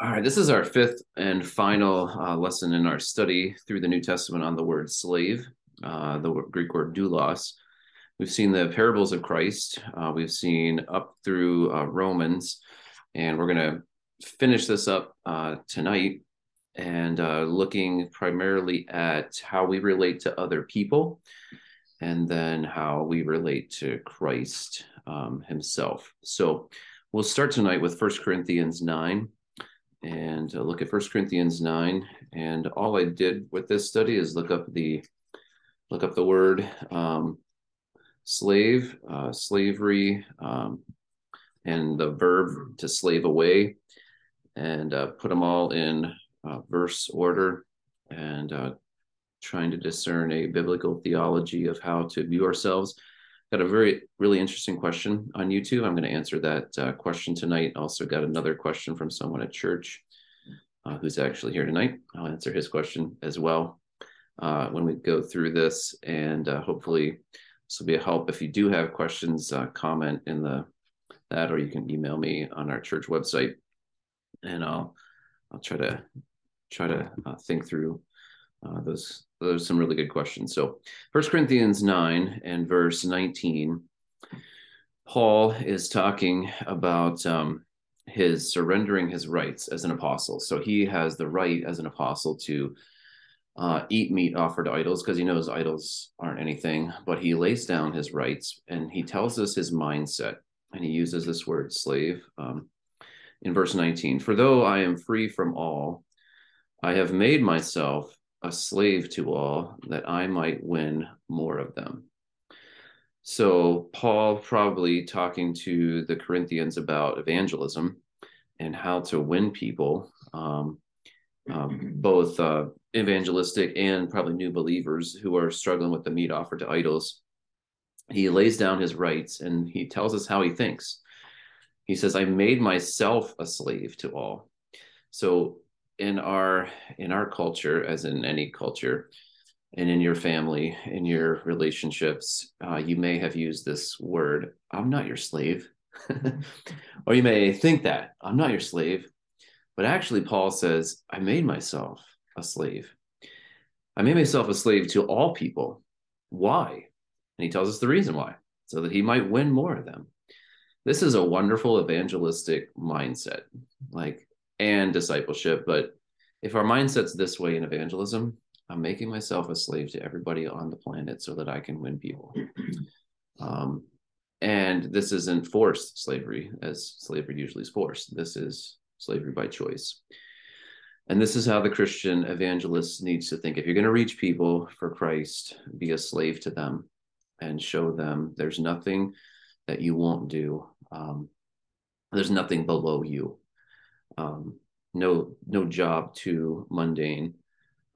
All right, this is our fifth and final uh, lesson in our study through the New Testament on the word slave, uh, the Greek word doulos. We've seen the parables of Christ, uh, we've seen up through uh, Romans, and we're going to finish this up uh, tonight and uh, looking primarily at how we relate to other people and then how we relate to Christ um, himself. So we'll start tonight with First Corinthians 9 and uh, look at First Corinthians 9. And all I did with this study is look up the look up the word um, slave, uh, slavery, um, and the verb to slave away, and uh, put them all in uh, verse order and uh, trying to discern a biblical theology of how to view ourselves. Got a very, really interesting question on YouTube. I'm going to answer that uh, question tonight. Also, got another question from someone at church uh, who's actually here tonight. I'll answer his question as well uh, when we go through this. And uh, hopefully, this will be a help. If you do have questions, comment in the that, or you can email me on our church website, and I'll I'll try to try to uh, think through uh, those. Those some really good questions. So, First Corinthians nine and verse nineteen, Paul is talking about um, his surrendering his rights as an apostle. So he has the right as an apostle to uh, eat meat offered to idols because he knows idols aren't anything, but he lays down his rights and he tells us his mindset. And he uses this word slave um, in verse 19 For though I am free from all, I have made myself a slave to all that I might win more of them. So, Paul probably talking to the Corinthians about evangelism and how to win people, um, um, both uh, evangelistic and probably new believers who are struggling with the meat offered to idols. He lays down his rights and he tells us how he thinks. He says, I made myself a slave to all. So, in our in our culture as in any culture and in your family in your relationships uh, you may have used this word i'm not your slave. Or you may think that i'm not your slave. But actually paul says i made myself a slave. I made myself a slave to all people. Why? And he tells us the reason why so that he might win more of them. This is a wonderful evangelistic mindset. Like and discipleship. But if our mindset's this way in evangelism, I'm making myself a slave to everybody on the planet so that I can win people. Um, and this isn't forced slavery, as slavery usually is forced. This is slavery by choice. And this is how the Christian evangelist needs to think. If you're going to reach people for Christ, be a slave to them and show them there's nothing that you won't do. Um, there's nothing below you um, no no job too mundane,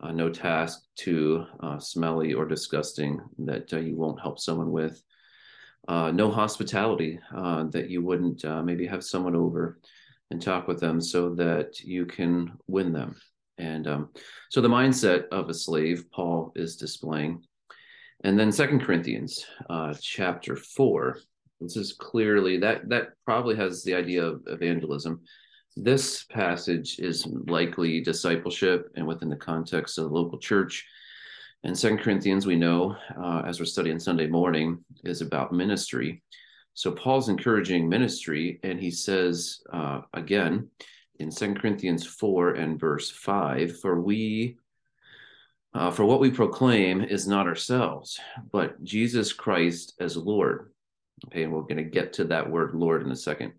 uh, no task too uh, smelly or disgusting that uh, you won't help someone with. Uh, no hospitality uh, that you wouldn't uh, maybe have someone over and talk with them so that you can win them. And um, so the mindset of a slave, Paul is displaying. And then Second Corinthians chapter four. This is clearly that that probably has the idea of evangelism this passage is likely discipleship and within the context of the local church. And Second Corinthians, we know, uh, as we're studying Sunday morning, is about ministry. So Paul's encouraging ministry, and he says uh, again in Second Corinthians 4 and verse 5 For we, uh, for what we proclaim is not ourselves, but Jesus Christ as Lord. Okay, and we're going to get to that word Lord in a second.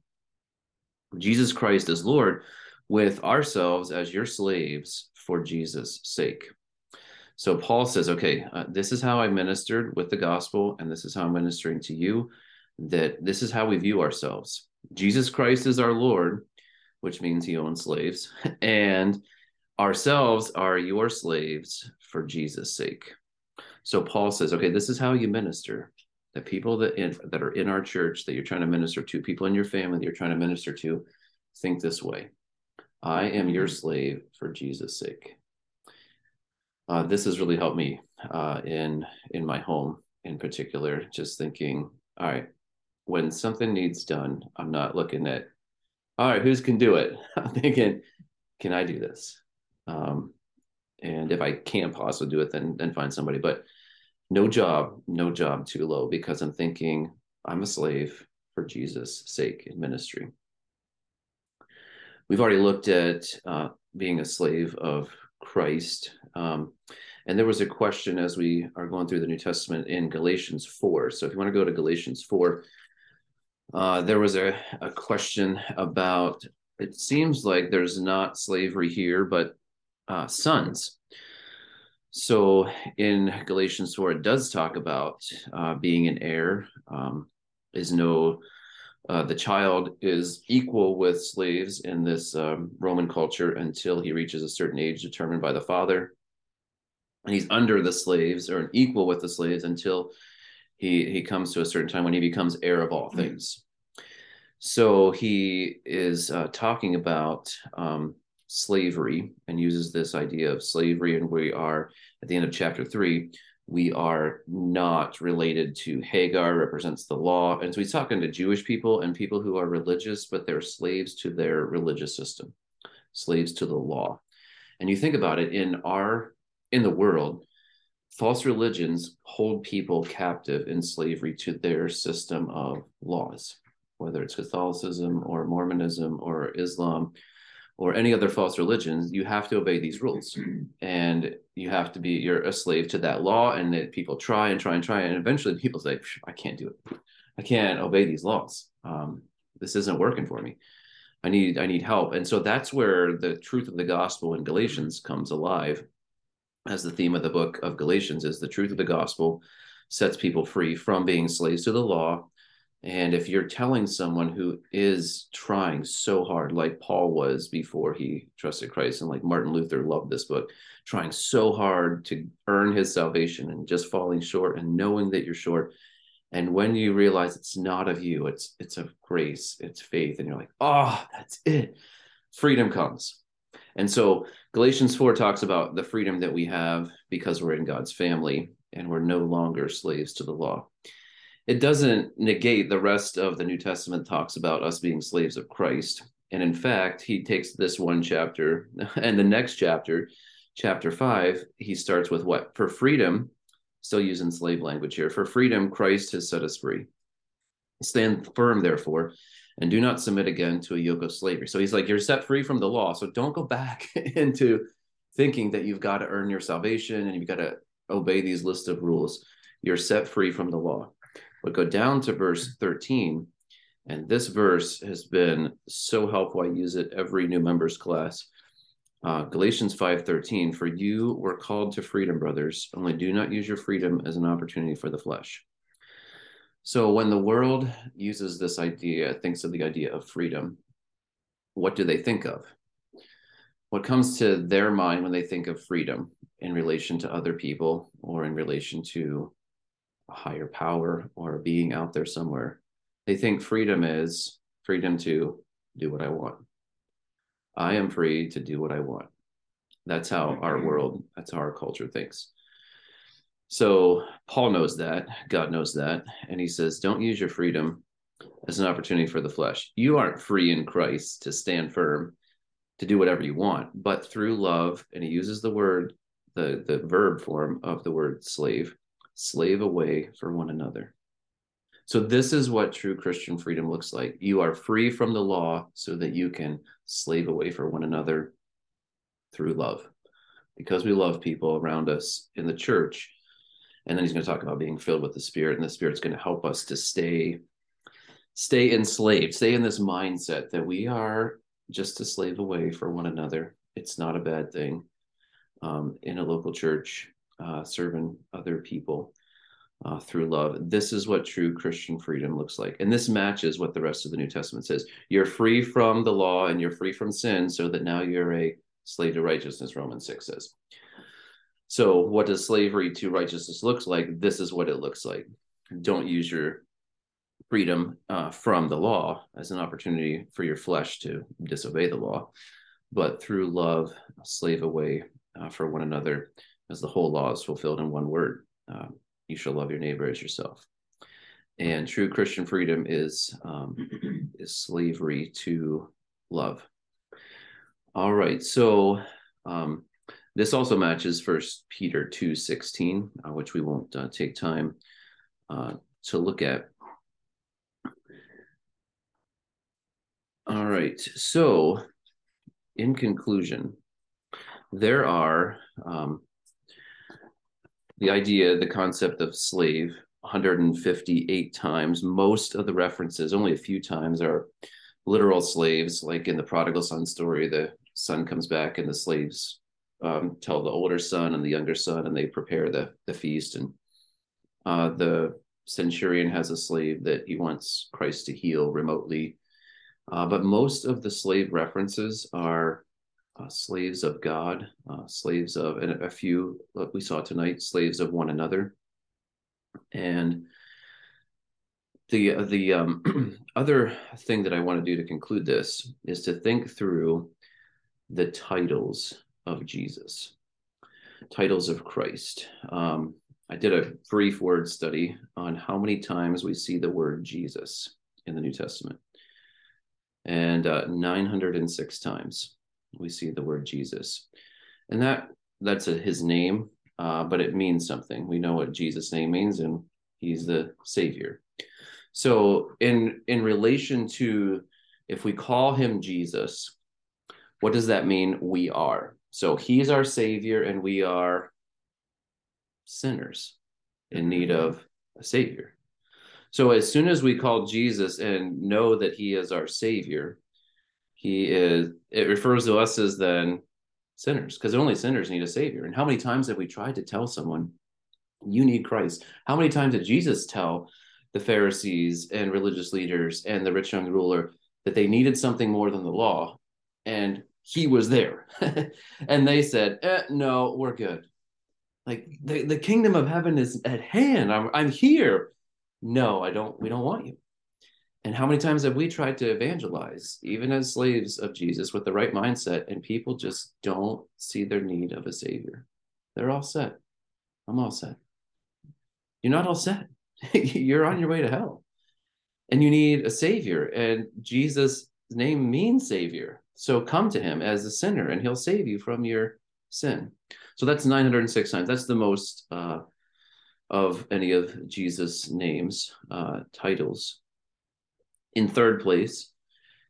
Jesus Christ as Lord, with ourselves as your slaves for Jesus' sake. So Paul says, okay, uh, this is how I ministered with the gospel, and this is how I'm ministering to you. That this is how we view ourselves. Jesus Christ is our Lord, which means he owns slaves, and ourselves are your slaves for Jesus' sake. So Paul says, okay, this is how you minister that people that in, that are in our church that you're trying to minister to, people in your family that you're trying to minister to, think this way: I am your slave for Jesus' sake. Uh, this has really helped me uh, in in my home, in particular. Just thinking, all right, when something needs done, I'm not looking at all right, who's can do it? I'm thinking, can I do this? Um, and if I can't possibly do it, then then find somebody. But no job, no job too low because I'm thinking I'm a slave for Jesus' sake in ministry. We've already looked at uh, being a slave of Christ. Um, and there was a question as we are going through the New Testament in Galatians 4. So if you want to go to Galatians 4, uh, there was a, a question about it seems like there's not slavery here, but uh, sons. So in Galatians 4, it does talk about uh, being an heir, um, is no, uh, the child is equal with slaves in this um, Roman culture until he reaches a certain age determined by the father. And he's under the slaves or an equal with the slaves until he, he comes to a certain time when he becomes heir of all things. So he is uh, talking about um, slavery and uses this idea of slavery. And we are at the end of chapter three, we are not related to Hagar, represents the law. And so he's talking to Jewish people and people who are religious, but they're slaves to their religious system, slaves to the law. And you think about it in our in the world, false religions hold people captive in slavery to their system of laws, whether it's Catholicism or Mormonism or Islam or any other false religions, you have to obey these rules. And you have to be, you're a slave to that law. And that people try and try and try. And eventually people say, I can't do it. I can't obey these laws. Um, this isn't working for me. I need, I need help. And so that's where the truth of the gospel in Galatians comes alive as the theme of the book of Galatians is the truth of the gospel sets people free from being slaves to the law and if you're telling someone who is trying so hard, like Paul was before he trusted Christ, and like Martin Luther loved this book, trying so hard to earn his salvation and just falling short and knowing that you're short. And when you realize it's not of you, it's it's of grace, it's faith, and you're like, oh, that's it. Freedom comes. And so Galatians 4 talks about the freedom that we have because we're in God's family and we're no longer slaves to the law it doesn't negate the rest of the New Testament talks about us being slaves of Christ. And in fact, he takes this one chapter and the next chapter, chapter five, he starts with what? For freedom, still using slave language here, for freedom, Christ has set us free. Stand firm, therefore, and do not submit again to a yoke of slavery. So he's like, you're set free from the law. So don't go back into thinking that you've got to earn your salvation and you've got to obey these list of rules. You're set free from the law. But go down to verse 13. And this verse has been so helpful. I use it every new members class. Uh, Galatians 5:13 For you were called to freedom, brothers, only do not use your freedom as an opportunity for the flesh. So when the world uses this idea, thinks of the idea of freedom, what do they think of? What comes to their mind when they think of freedom in relation to other people or in relation to a higher power or a being out there somewhere. They think freedom is freedom to do what I want. I am free to do what I want. That's how our world, that's how our culture thinks. So Paul knows that, God knows that, and he says, don't use your freedom as an opportunity for the flesh. You aren't free in Christ to stand firm, to do whatever you want, but through love, and he uses the word, the the verb form of the word slave, slave away for one another. So, this is what true Christian freedom looks like. You are free from the law so that you can slave away for one another through love. Because we love people around us in the church. And then he's going to talk about being filled with the Spirit, and the Spirit's going to help us to stay stay enslaved, stay in this mindset that we are just to slave away for one another. It's not a bad thing. Um, in a local church, uh, serving other people uh, through love. This is what true Christian freedom looks like. And this matches what the rest of the New Testament says. You're free from the law and you're free from sin, so that now you're a slave to righteousness, Romans 6 says. So, what does slavery to righteousness looks like? This is what it looks like. Don't use your freedom uh, from the law as an opportunity for your flesh to disobey the law, but through love, slave away uh, for one another as the whole law is fulfilled in one word um, you shall love your neighbor as yourself and true christian freedom is um, is slavery to love. All right, so um, this also matches First Peter two sixteen, uh, which we won't uh, take time uh, to look at. All right, so in conclusion, there are um, the idea, the concept of slave 158 times. Most of the references, only a few times, are literal slaves, like in the prodigal son story, the son comes back and the slaves um, tell the older son and the younger son, and they prepare the, the feast. And uh, the centurion has a slave that he wants Christ to heal remotely. Uh, but most of the slave references are uh, slaves of God, uh, slaves of, and a few we saw tonight, slaves of one another. And the the um, other thing that I want to do to conclude this is to think through the titles of Jesus, titles of Christ. Um, I did a brief word study on how many times we see the word Jesus in the New Testament, and uh, 906 times we see the word Jesus, and that that's a, his name, uh, but it means something. We know what Jesus' name means, and he's the Savior. So, in in relation to if we call him Jesus, what does that mean? We are. So he's our Savior, and we are sinners in need of a Savior. So as soon as we call Jesus and know that he is our Savior, he is it refers to us as then sinners because only sinners need a savior. And how many times have we tried to tell someone you need christ how many times did jesus tell the pharisees and religious leaders and the rich young ruler that they needed something more than the law and he was there? And they said eh, no we're good. Like the, the kingdom of heaven is at hand. I'm, I'm here. No i don't we don't want you and how many times have we tried to evangelize, even as slaves of Jesus, with the right mindset, and people just don't see their need of a savior? They're all set. I'm all set. You're not all set. You're on your way to hell. And you need a savior. And Jesus' name means savior. So come to him as a sinner, and he'll save you from your sin. So that's 906 times. That's the most uh, of any of Jesus' names, uh, titles. In third place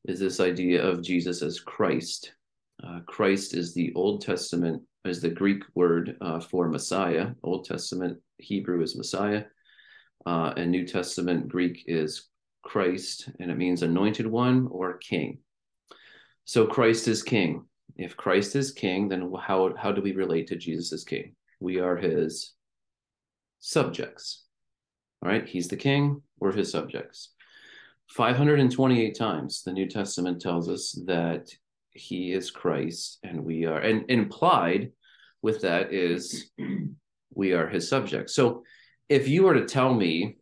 is this idea of Jesus as Christ. Uh, Christ is the Old Testament, is the Greek word uh, for Messiah. Old Testament Hebrew is Messiah, uh, and New Testament Greek is Christ, and it means anointed one or king. So Christ is king. If Christ is king, then how, how do we relate to Jesus as king? We are his subjects. All right, he's the king, we're his subjects. 528 times the New Testament tells us that he is Christ and we are, and implied with that is we are his subjects. So if you were to tell me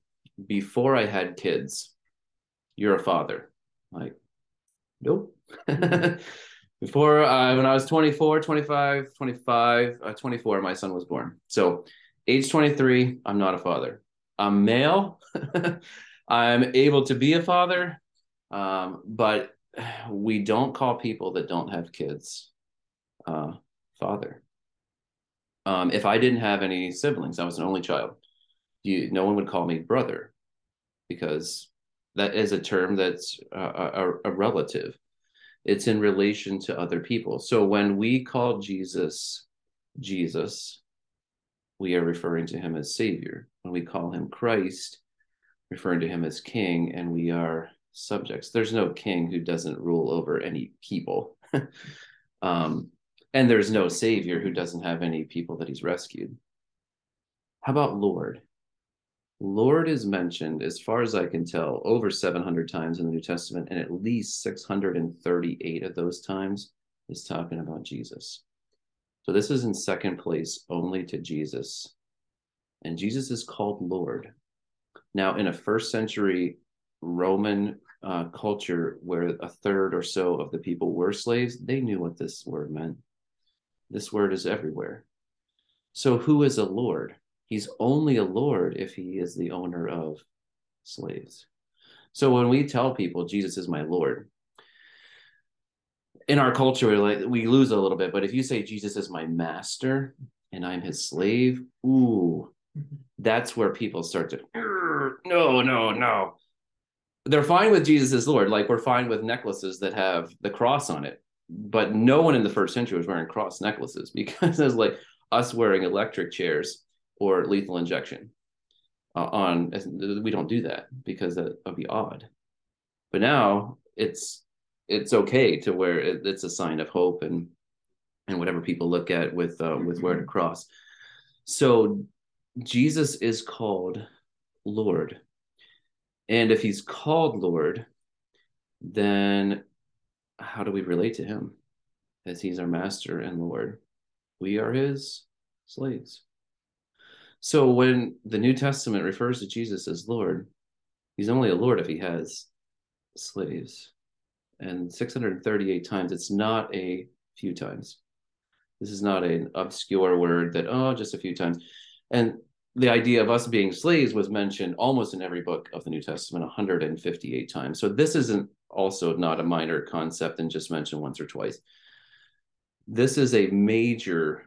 before I had kids, you're a father, like, nope. before uh, when I was 24, 25, 25, uh, 24, my son was born. So age 23, I'm not a father. I'm male. I'm able to be a father, um, but we don't call people that don't have kids uh, father. Um, if I didn't have any siblings, I was an only child. You, no one would call me brother, because that is a term that's a, a, a relative. It's in relation to other people. So when we call Jesus Jesus, we are referring to him as Savior. When we call him Christ, referring to him as king, and we are subjects. There's no king who doesn't rule over any people. um, and there's no savior who doesn't have any people that he's rescued. How about Lord? Lord is mentioned, as far as I can tell, over 700 times in the New Testament, and at least 638 of those times is talking about Jesus. So this is in second place only to Jesus. And Jesus is called Lord. Now, in a first century Roman uh, culture where a third or so of the people were slaves, they knew what this word meant. This word is everywhere. So, who is a Lord? He's only a Lord if he is the owner of slaves. So, when we tell people Jesus is my Lord, in our culture, we like we lose a little bit. But if you say Jesus is my master and I'm his slave, ooh, that's where people start to no, no, no. They're fine with Jesus as Lord, like we're fine with necklaces that have the cross on it. But no one in the first century was wearing cross necklaces because it's like us wearing electric chairs or lethal injection uh, on. We don't do that because that would be odd. But now it's it's okay to wear it, it's a sign of hope and and whatever people look at with uh, with wearing a cross. So Jesus is called Lord. And if he's called Lord, then how do we relate to him? As he's our master and Lord. We are his slaves. So when the New Testament refers to Jesus as Lord, he's only a Lord if he has slaves. And 638 times, it's not a few times. This is not an obscure word that, oh, just a few times. And the idea of us being slaves was mentioned almost in every book of the New Testament 158 times. So this isn't also not a minor concept and just mentioned once or twice. This is a major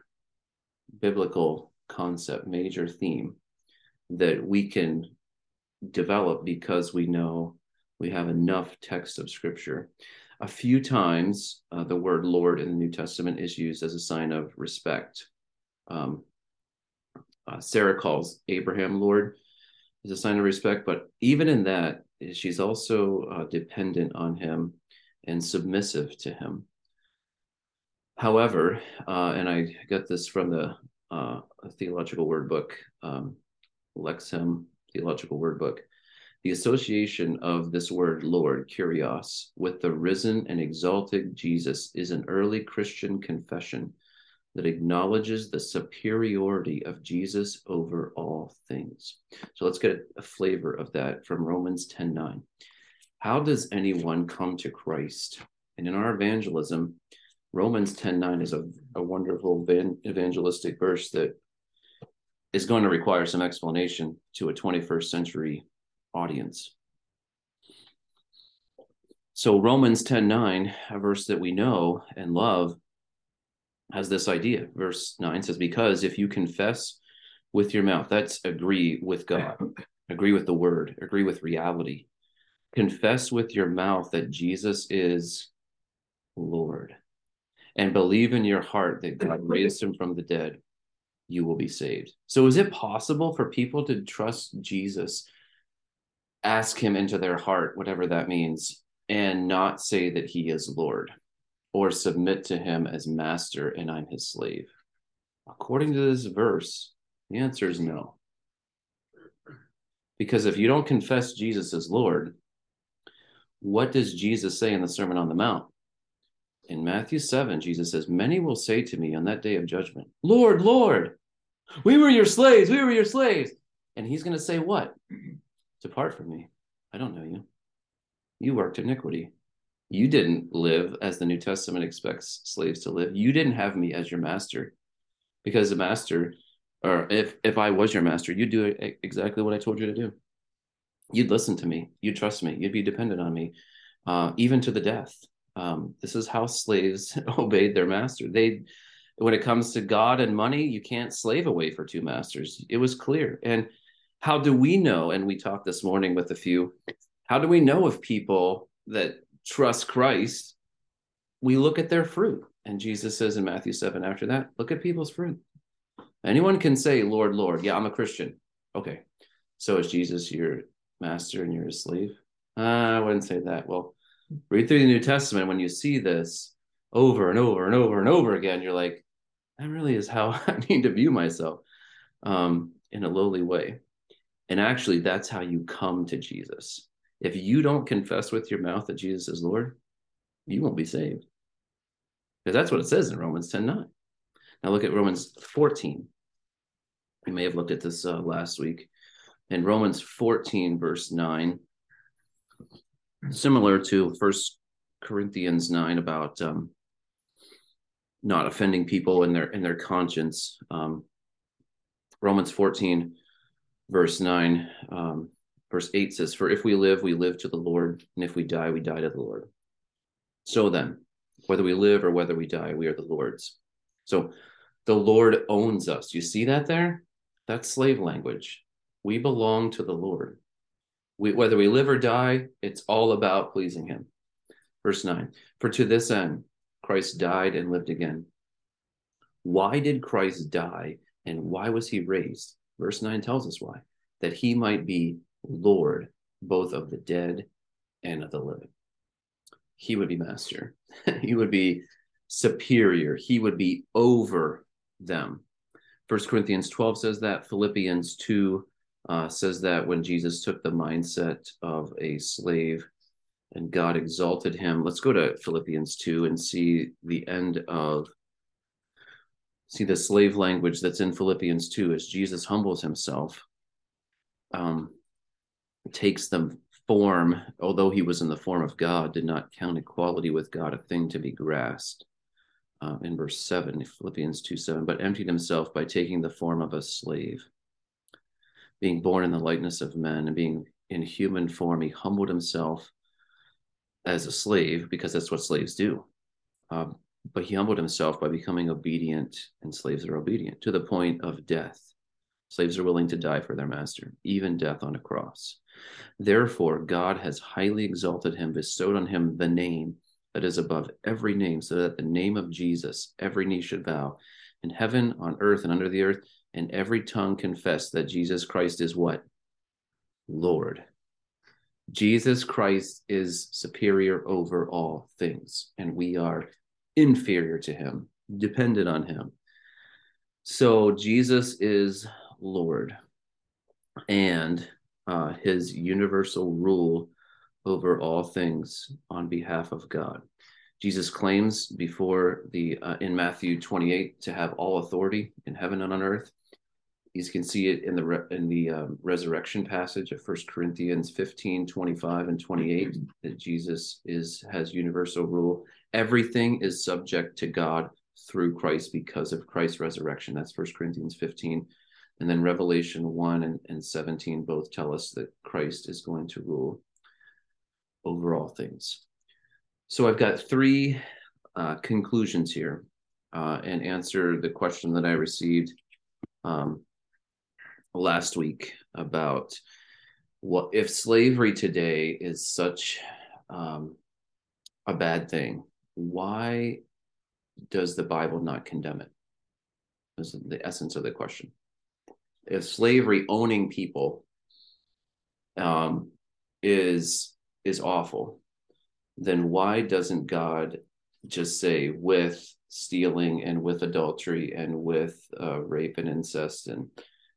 biblical concept, major theme that we can develop because we know we have enough text of scripture. A few times, uh, the word Lord in the New Testament is used as a sign of respect. Um, uh, Sarah calls Abraham Lord as a sign of respect, but even in that, she's also uh, dependent on him and submissive to him. However, uh, and I got this from the uh, theological word book, um, Lexham Theological Word Book. The association of this word Lord, Kyrios, with the risen and exalted Jesus is an early Christian confession that acknowledges the superiority of Jesus over all things. So let's get a flavor of that from Romans 10 9. How does anyone come to Christ? And in our evangelism, Romans 10 9 is a, a wonderful evangelistic verse that is going to require some explanation to a 21st century audience. So Romans 10 9, a verse that we know and love, has this idea. Verse 9 says, Because if you confess with your mouth, that's agree with God, agree with the word, agree with reality. Confess with your mouth that Jesus is Lord and believe in your heart that God raised him from the dead, you will be saved. So, is it possible for people to trust Jesus, ask him into their heart, whatever that means, and not say that he is Lord? Or submit to him as master and I'm his slave? According to this verse, the answer is no. Because if you don't confess Jesus as Lord, what does Jesus say in the Sermon on the Mount? In Matthew 7, Jesus says, Many will say to me on that day of judgment, Lord, Lord, we were your slaves, we were your slaves. And he's going to say, What? Mm-hmm. Depart from me. I don't know you. You worked iniquity you didn't live as the New Testament expects slaves to live. You didn't have me as your master because the master, or if if I was your master, you'd do exactly what I told you to do. You'd listen to me. You'd trust me. You'd be dependent on me, uh, even to the death. Um, this is how slaves obeyed their master. They, when it comes to God and money, you can't slave away for two masters. It was clear. And how do we know? And we talked this morning with a few. How do we know if people that trust Christ, we look at their fruit. And Jesus says in Matthew 7 after that, look at people's fruit. Anyone can say, Lord, Lord, yeah, I'm a Christian. Okay. So is Jesus your master and you're a slave? Uh, I wouldn't say that. Well, read through the New Testament. When you see this over and over and over and over again, you're like, that really is how I need to view myself um, in a lowly way. And actually, that's how you come to Jesus. If you don't confess with your mouth that Jesus is Lord, you won't be saved. Because that's what it says in Romans 10 9. Now look at Romans 14. We may have looked at this uh, last week. In Romans 14, verse 9, similar to First Corinthians 9 about um, not offending people in their in their conscience. Um, Romans 14, verse 9. Um, Verse 8 says, For if we live, we live to the Lord, and if we die, we die to the Lord. So then, Whether we live or whether we die, we are the Lord's. So the Lord owns us. You see that there? That's slave language. We belong to the Lord. We, whether we live or die, it's all about pleasing Him. Verse 9 For to this end, Christ died and lived again. Why did Christ die and why was he raised? Verse 9 tells us why that he might be Lord both of the dead and of the living. He would be master, he would be superior, he would be over them. First Corinthians 12 says that, Philippians 2 uh, says that when Jesus took the mindset of a slave and God exalted him. Let's go to Philippians 2 and see the end of see the slave language that's in Philippians 2 as Jesus humbles himself, um, takes the form, although he was in the form of God, did not count equality with God a thing to be grasped. Uh, in verse 7, Philippians 2 7, but emptied himself by taking the form of a slave. Being born in the likeness of men and being in human form, he humbled himself as a slave because that's what slaves do. Um, but he humbled himself by becoming obedient, and slaves are obedient to the point of death. Slaves are willing to die for their master, even death on a cross. Therefore, God has highly exalted him, bestowed on him the name that is above every name, so that the name of Jesus every knee should bow in heaven, on earth, and under the earth, and every tongue confess that Jesus Christ is what? Lord Jesus Christ is superior over all things, and we are inferior to him, dependent on him. So Jesus is Lord, and uh, his universal rule over all things on behalf of God. Jesus claims before the uh, in Matthew 28 to have all authority in heaven and on earth. You can see it in the re- in the um, resurrection passage of First Corinthians 15, 25, and 28 that Jesus is has universal rule. Everything is subject to God through Christ because of Christ's resurrection. That's First Corinthians 15. And then Revelation 1 and, and 17 both tell us that Christ is going to rule over all things. So I've got three uh, conclusions here uh, and answer the question that I received um, last week about what if slavery today is such um, a bad thing, why does the Bible not condemn it? Is the essence of the question. If slavery owning people um, is is awful, then why doesn't God just say with stealing and with adultery and with uh, rape and incest and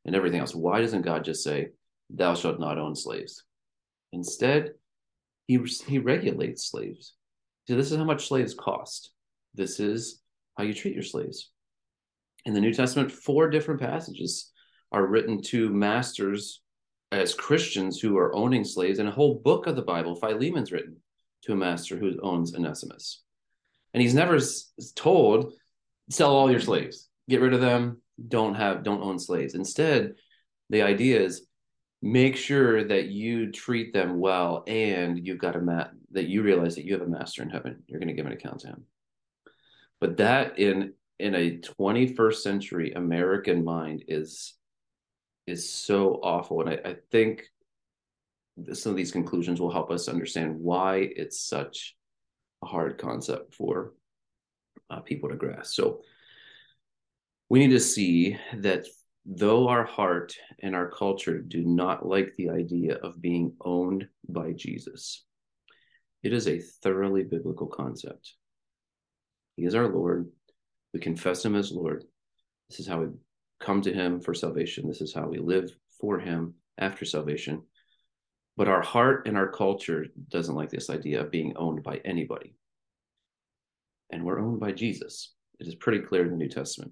and everything else. Why doesn't God just say, "Thou shalt not own slaves"? Instead, he he regulates slaves. So this is how much slaves cost. This is how you treat your slaves. In the New Testament, four different passages are written to masters as Christians who are owning slaves, and a whole book of the Bible, Philemon's written to a master who owns Onesimus. And he's never told, sell all your slaves, get rid of them, don't have don't own slaves. Instead, the idea is make sure that you treat them well and you've got a mat that you realize that you have a master in heaven. You're going to give an account to him. But that in in a 21st century American mind is is so awful. And I, I think some of these conclusions will help us understand why it's such a hard concept for uh, people to grasp. So we need to see that though our heart and our culture do not like the idea of being owned by Jesus, it is a thoroughly biblical concept. He is our Lord. We confess him as Lord. This is how we come to him for salvation. This is how we live for him after salvation. But our heart and our culture doesn't like this idea of being owned by anybody. And we're owned by Jesus. It is pretty clear in the New Testament.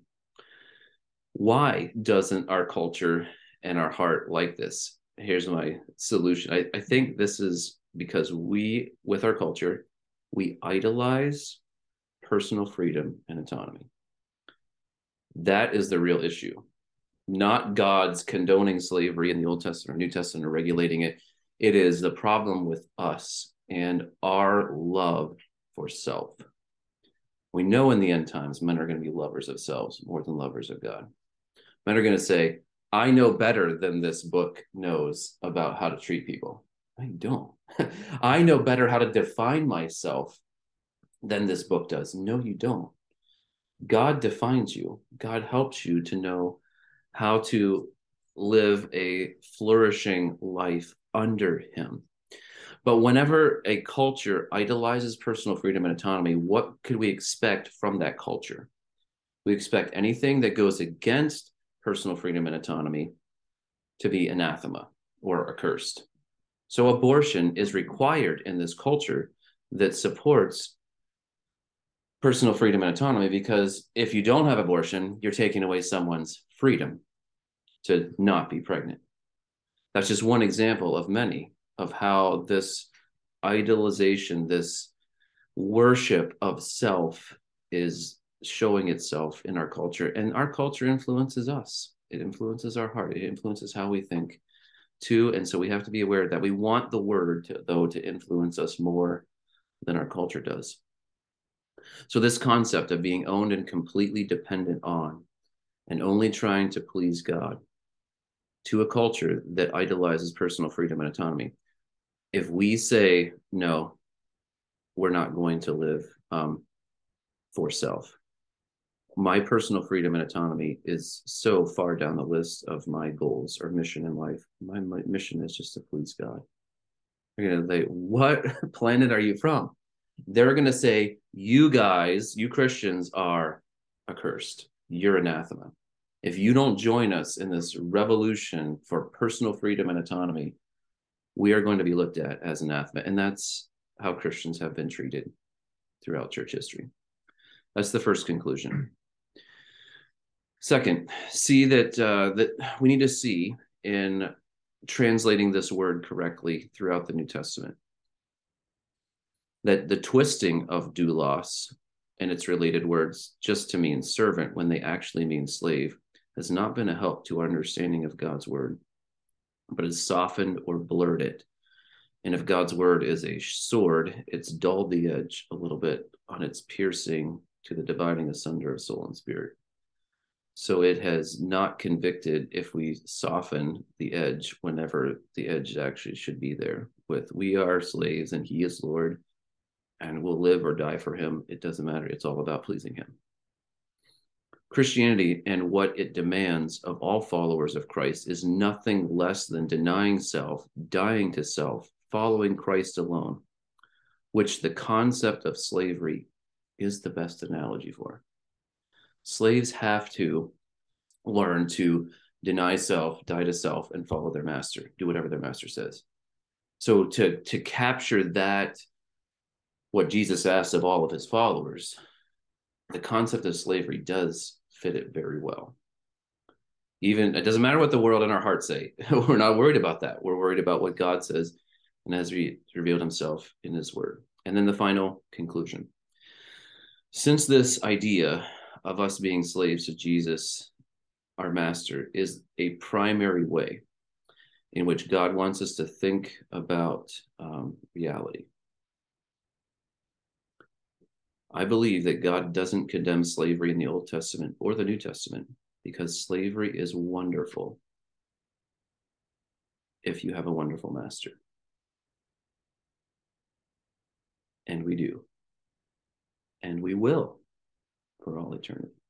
Why doesn't our culture and our heart like this? Here's my solution. I, I think this is because we, with our culture, we idolize personal freedom and autonomy. That is the real issue, not God's condoning slavery in the Old Testament or New Testament or regulating it. It is the problem with us and our love for self. We know in the end times, men are going to be lovers of selves more than lovers of God. Men are going to say, I know better than this book knows about how to treat people. I don't. I know better how to define myself than this book does. No, you don't. God defines you, God helps you to know how to live a flourishing life under Him. But whenever a culture idolizes personal freedom and autonomy, what could we expect from that culture? We expect anything that goes against personal freedom and autonomy to be anathema or accursed. So abortion is required in this culture that supports personal freedom and autonomy because if you don't have abortion, you're taking away someone's freedom to not be pregnant. That's just one example of many of how this idolization, this worship of self is showing itself in our culture. And our culture influences us, it influences our heart, it influences how we think too. And so we have to be aware that we want the word, to, though, to influence us more than our culture does. So, this concept of being owned and completely dependent on and only trying to please God to a culture that idolizes personal freedom and autonomy. If we say, no, we're not going to live um, for self, my personal freedom and autonomy is so far down the list of my goals or mission in life. My, my mission is just to please God. You're going to say, what planet are you from? They're going to say, you guys, you Christians are accursed. You're anathema. If you don't join us in this revolution for personal freedom and autonomy, we are going to be looked at as anathema. And that's how Christians have been treated throughout church history. That's the first conclusion. Second, see that uh, that we need to see in translating this word correctly throughout the New Testament that the twisting of doulos and its related words just to mean servant when they actually mean slave has not been a help to our understanding of God's word, but has softened or blurred it. And if God's word is a sword, it's dulled the edge a little bit on its piercing to the dividing asunder of soul and spirit. So it has not convicted if we soften the edge whenever the edge actually should be there. With we are slaves and he is Lord and we'll live or die for him. It doesn't matter. It's all about pleasing him. Christianity and what it demands of all followers of Christ is nothing less than denying self, dying to self, following Christ alone, which the concept of slavery is the best analogy for. Slaves have to learn to deny self, die to self, and follow their master, do whatever their master says. So to to capture that what Jesus asks of all of his followers, the concept of slavery does fit it very well. Even it doesn't matter what the world and our hearts say. We're not worried about that. We're worried about what God says and has re- revealed himself in his word. And then the final conclusion. Since this idea of us being slaves to Jesus, our master, is a primary way in which God wants us to think about um, reality I believe that God doesn't condemn slavery in the Old Testament or the New Testament because slavery is wonderful if you have a wonderful master. And we do. And we will for all eternity.